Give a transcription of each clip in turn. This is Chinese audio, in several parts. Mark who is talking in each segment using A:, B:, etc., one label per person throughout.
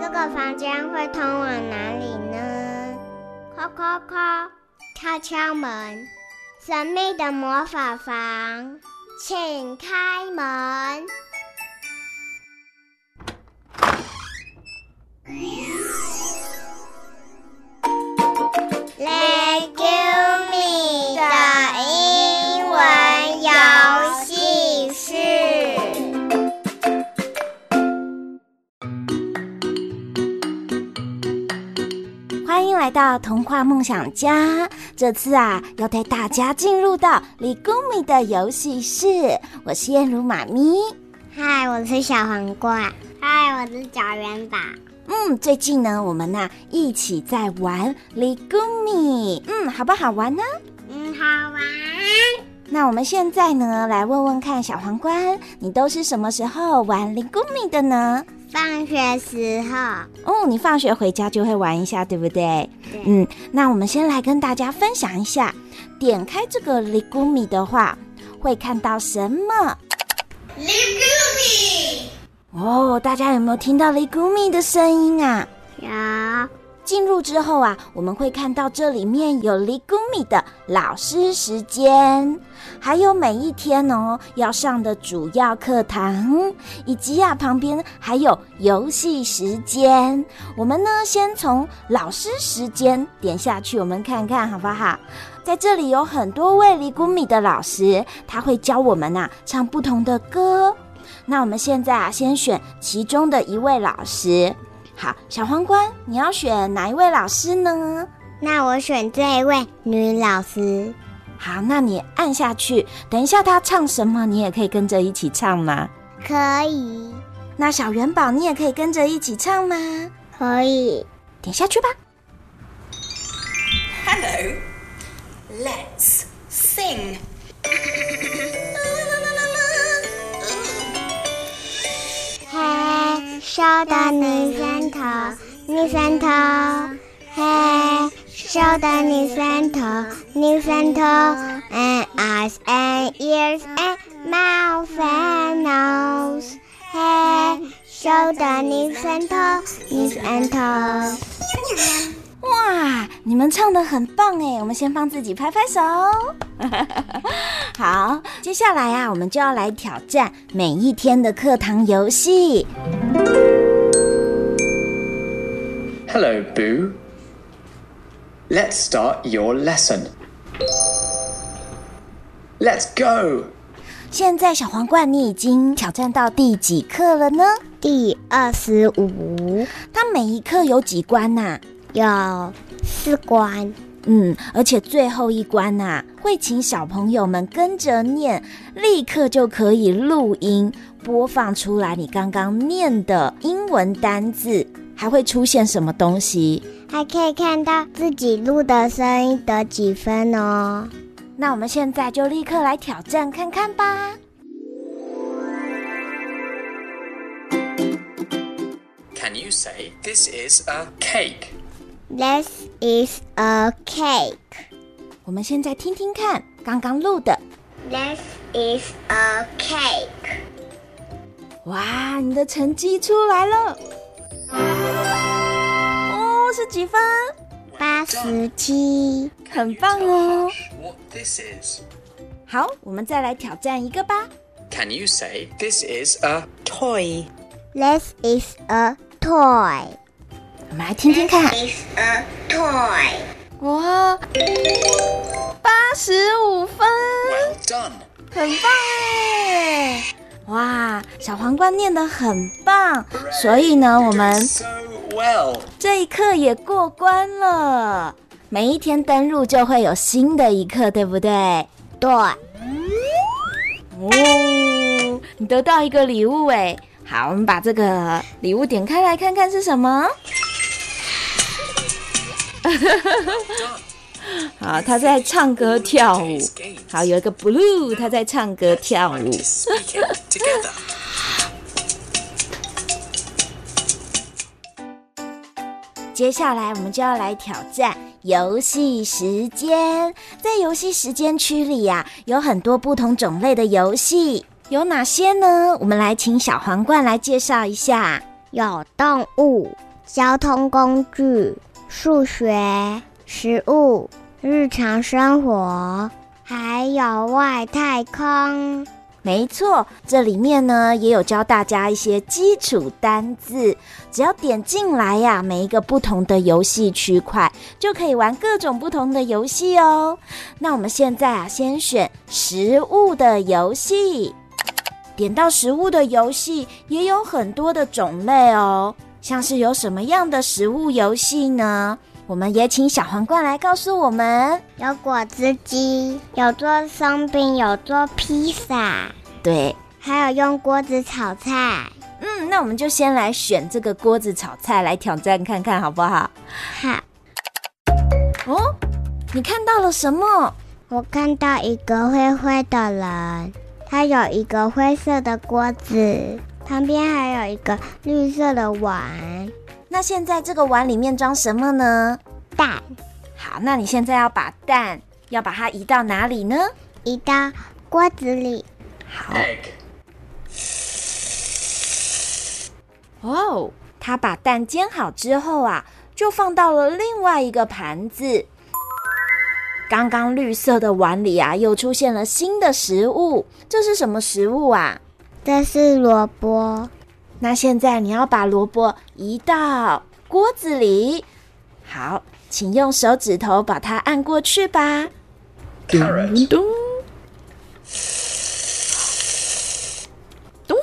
A: 这个房间会通往哪里呢？敲敲敲，敲敲门，神秘的魔法房，请开
B: 门。到童话梦想家，这次啊，要带大家进入到里古米的游戏室。我是燕如妈咪，
A: 嗨，我是小黄瓜，嗨，我是小元宝。
B: 嗯，最近呢，我们呐一起在玩里古米，嗯，好不好玩呢？
A: 嗯，好玩。
B: 那我们现在呢，来问问看，小皇冠，你都是什么时候玩里古米的呢？
A: 放学时候
B: 哦，你放学回家就会玩一下，对不对？
A: 对。
B: 嗯，那我们先来跟大家分享一下，点开这个里古米的话，会看到什么？
A: 里古米。
B: 哦，大家有没有听到里古米的声音啊？
A: 有。
B: 进入之后啊，我们会看到这里面有里古米的老师时间，还有每一天哦要上的主要课堂，以及啊旁边还有游戏时间。我们呢先从老师时间点下去，我们看看好不好？在这里有很多位里古米的老师，他会教我们呐唱不同的歌。那我们现在啊先选其中的一位老师。好，小皇冠，你要选哪一位老师呢？
A: 那我选这一位女老师。
B: 好，那你按下去，等一下她唱什么，你也可以跟着一起唱吗？
A: 可以。
B: 那小元宝，你也可以跟着一起唱吗？
A: 可以。
B: 点下去吧。
C: Hello, let's sing.
A: 手的女生头，女生头，嘿，手的女生头，女生头，and eyes and ears and mouth and nose，嘿，手的女生头，女生头。
B: 哇，你们唱的很棒哎！我们先帮自己拍拍手。好，接下来啊，我们就要来挑战每一天的课堂游戏。
D: Hello, Boo. Let's start your lesson. Let's go.
B: 现在小皇冠，你已经挑战到第几课了呢？
A: 第二十五。
B: 它每一课有几关呐、啊？
A: 有四关。
B: 嗯，而且最后一关呐、啊，会请小朋友们跟着念，立刻就可以录音播放出来你刚刚念的英文单字。还会出现什么东西？
A: 还可以看到自己录的声音得几分哦。
B: 那我们现在就立刻来挑战看看吧。
D: Can you say this is a cake?
A: This is a cake.
B: 我们现在听听看刚刚录的。
A: This is a cake.
B: 哇，你的成绩出来了。哦，是几分？
A: 八十七，
B: 很棒哦。
D: What this is?
B: 好，我们再来挑战一个吧。
D: Can you say this is a toy?
A: This is a toy.
B: 我们来听听看。
A: This is a toy.
B: 哇，八十五分。
D: Well done.
B: 很棒哎！哇，小皇冠念得很棒，所以呢，我们
D: So well.
B: 这一课也过关了。每一天登录就会有新的一课，对不对？
A: 对。
B: 哦，你得到一个礼物哎！好，我们把这个礼物点开来看看是什么。好，他在唱歌跳舞。好，有一个 blue，他在唱歌跳舞。接下来我们就要来挑战游戏时间。在游戏时间区里呀、有很多不同种类的游戏，有哪些呢？我们来请小皇冠来介绍一下。
A: 有动物、交通工具、数学、食物、日常生活，还有外太空。
B: 没错，这里面呢也有教大家一些基础单字，只要点进来呀，每一个不同的游戏区块就可以玩各种不同的游戏哦。那我们现在啊，先选食物的游戏。点到食物的游戏也有很多的种类哦，像是有什么样的食物游戏呢？我们也请小皇冠来告诉我们：
A: 有果汁机，有做松饼，有做披萨，
B: 对，
A: 还有用锅子炒菜。
B: 嗯，那我们就先来选这个锅子炒菜来挑战看看，好不好？
A: 好。
B: 哦，你看到了什么？
A: 我看到一个灰灰的人，他有一个灰色的锅子，旁边还有一个绿色的碗。
B: 那现在这个碗里面装什么呢？
A: 蛋。
B: 好，那你现在要把蛋要把它移到哪里呢？
A: 移到锅子里。
B: 好。哇哦，他把蛋煎好之后啊，就放到了另外一个盘子。刚刚绿色的碗里啊，又出现了新的食物。这是什么食物啊？
A: 这是萝卜。
B: 那现在你要把萝卜移到锅子里，好，请用手指头把它按过去吧。咚咚咚，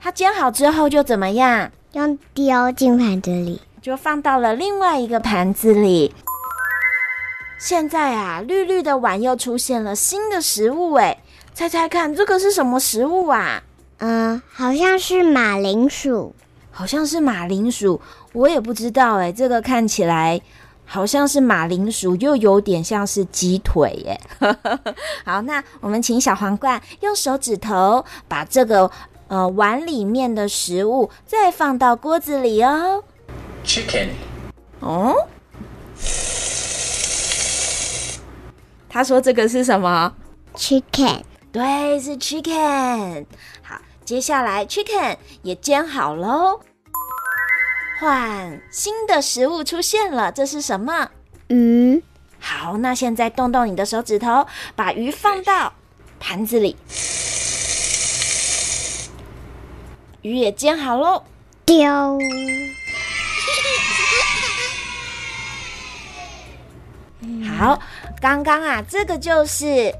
B: 它煎好之后就怎么样？
A: 用丢进盘子里，
B: 就放到了另外一个盘子里。现在啊，绿绿的碗又出现了新的食物，哎，猜猜看，这个是什么食物啊？
A: 嗯，好像是马铃薯，
B: 好像是马铃薯，我也不知道哎。这个看起来好像是马铃薯，又有点像是鸡腿耶。好，那我们请小皇冠用手指头把这个呃碗里面的食物再放到锅子里哦。
D: Chicken。
B: 哦？他说这个是什么
A: ？Chicken。
B: 对，是 chicken。好。接下来，chicken 也煎好喽。换新的食物出现了，这是什么？
A: 鱼。
B: 好，那现在动动你的手指头，把鱼放到盘子里。鱼也煎好喽。
A: 丢。
B: 好，刚刚啊，这个就是。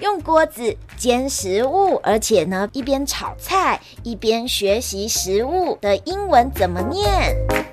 B: 用锅子煎食物，而且呢，一边炒菜一边学习食物的英文怎么念。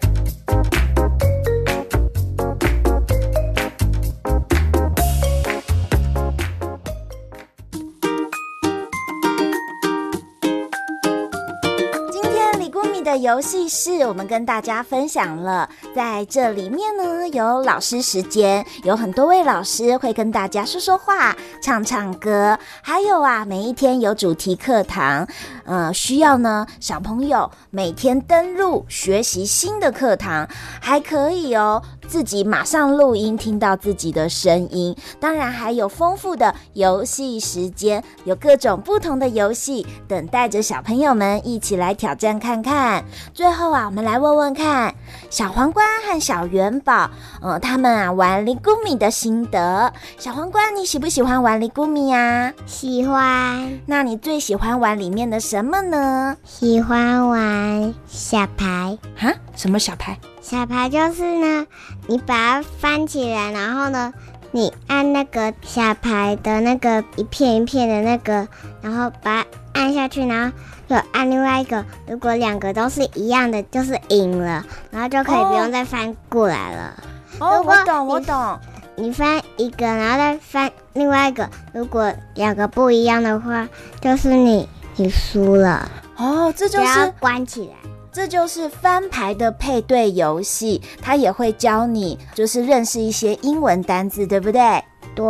B: 的游戏室我们跟大家分享了，在这里面呢，有老师时间，有很多位老师会跟大家说说话、唱唱歌，还有啊，每一天有主题课堂，呃，需要呢小朋友每天登录学习新的课堂，还可以哦。自己马上录音，听到自己的声音。当然还有丰富的游戏时间，有各种不同的游戏等待着小朋友们一起来挑战看看。最后啊，我们来问问看，小皇冠和小元宝，嗯，他们啊玩哩咕咪的心得。小皇冠，你喜不喜欢玩哩咕咪呀？
A: 喜欢。
B: 那你最喜欢玩里面的什么呢？
A: 喜欢玩小牌。
B: 哈？什么小牌？
A: 小牌就是呢，你把它翻起来，然后呢，你按那个小牌的那个一片一片的那个，然后把它按下去，然后就按另外一个。如果两个都是一样的，就是赢了，然后就可以不用再翻过来了。
B: 哦，我懂，我懂。
A: 你翻一个，然后再翻另外一个，如果两个不一样的话，就是你你输了。
B: 哦，这就是
A: 关起来。
B: 这就是翻牌的配对游戏，它也会教你，就是认识一些英文单字，对不对？
A: 对。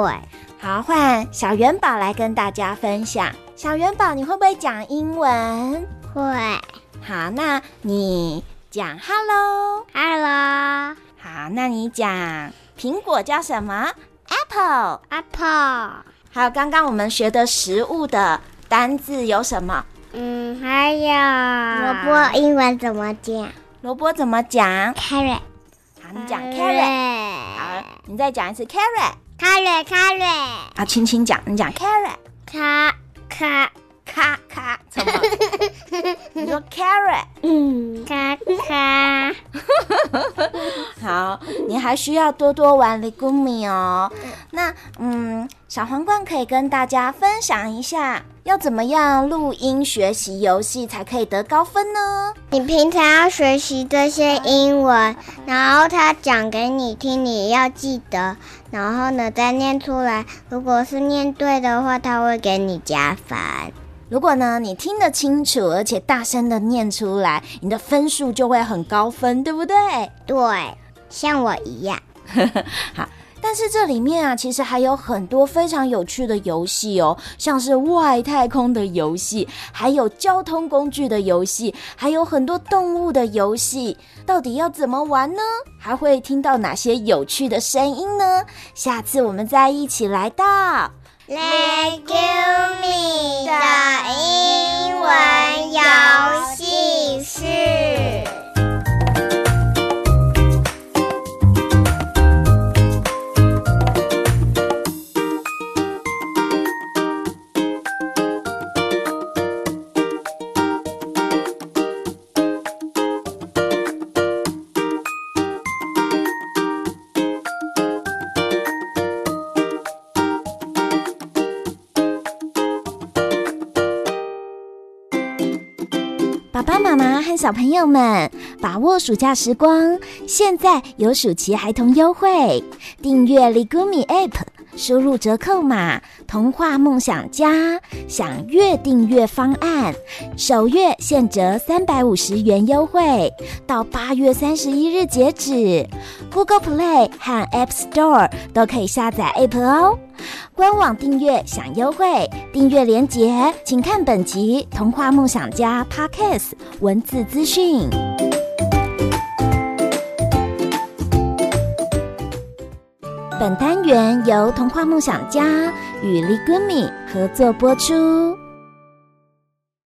B: 好，换小元宝来跟大家分享。小元宝，你会不会讲英文？
A: 会。
B: 好，那你讲 “hello”，“hello”。好，那你讲苹果叫什么
A: ？Apple，Apple。
B: 还有刚刚我们学的食物的单字有什么
A: 嗯，还有萝卜英文怎么讲？
B: 萝卜怎么讲
A: ？Carrot。
B: 好，你讲 carrot。好，你再讲一次 carrot。
A: Carrot，carrot。
B: 啊，轻轻讲，你讲 carrot。
A: 卡卡
B: 卡卡，怎么？你说 carrot。
A: 嗯，咔咔。
B: 好，你还需要多多玩 legumi 哦。那，嗯，小皇冠可以跟大家分享一下，要怎么样录音学习游戏才可以得高分呢？
A: 你平常要学习这些英文，然后他讲给你听，你要记得，然后呢再念出来。如果是念对的话，他会给你加分。
B: 如果呢你听得清楚，而且大声的念出来，你的分数就会很高分，对不对？
A: 对，像我一样。
B: 好。但是这里面啊，其实还有很多非常有趣的游戏哦，像是外太空的游戏，还有交通工具的游戏，还有很多动物的游戏。到底要怎么玩呢？还会听到哪些有趣的声音呢？下次我们再一起来到
A: Let Go Me 的英文游戏室。
B: 爸爸妈妈和小朋友们，把握暑假时光，现在有暑期孩童优惠，订阅 Ligumi App，输入折扣码“童话梦想家”，享月订阅方案，首月现折三百五十元优惠，到八月三十一日截止。Google Play 和 App Store 都可以下载 App 哦。官网订阅享优惠，订阅链接请看本集《童话梦想家》Podcast 文字资讯。本单元由童话梦想家与 l i g m i 合作播出。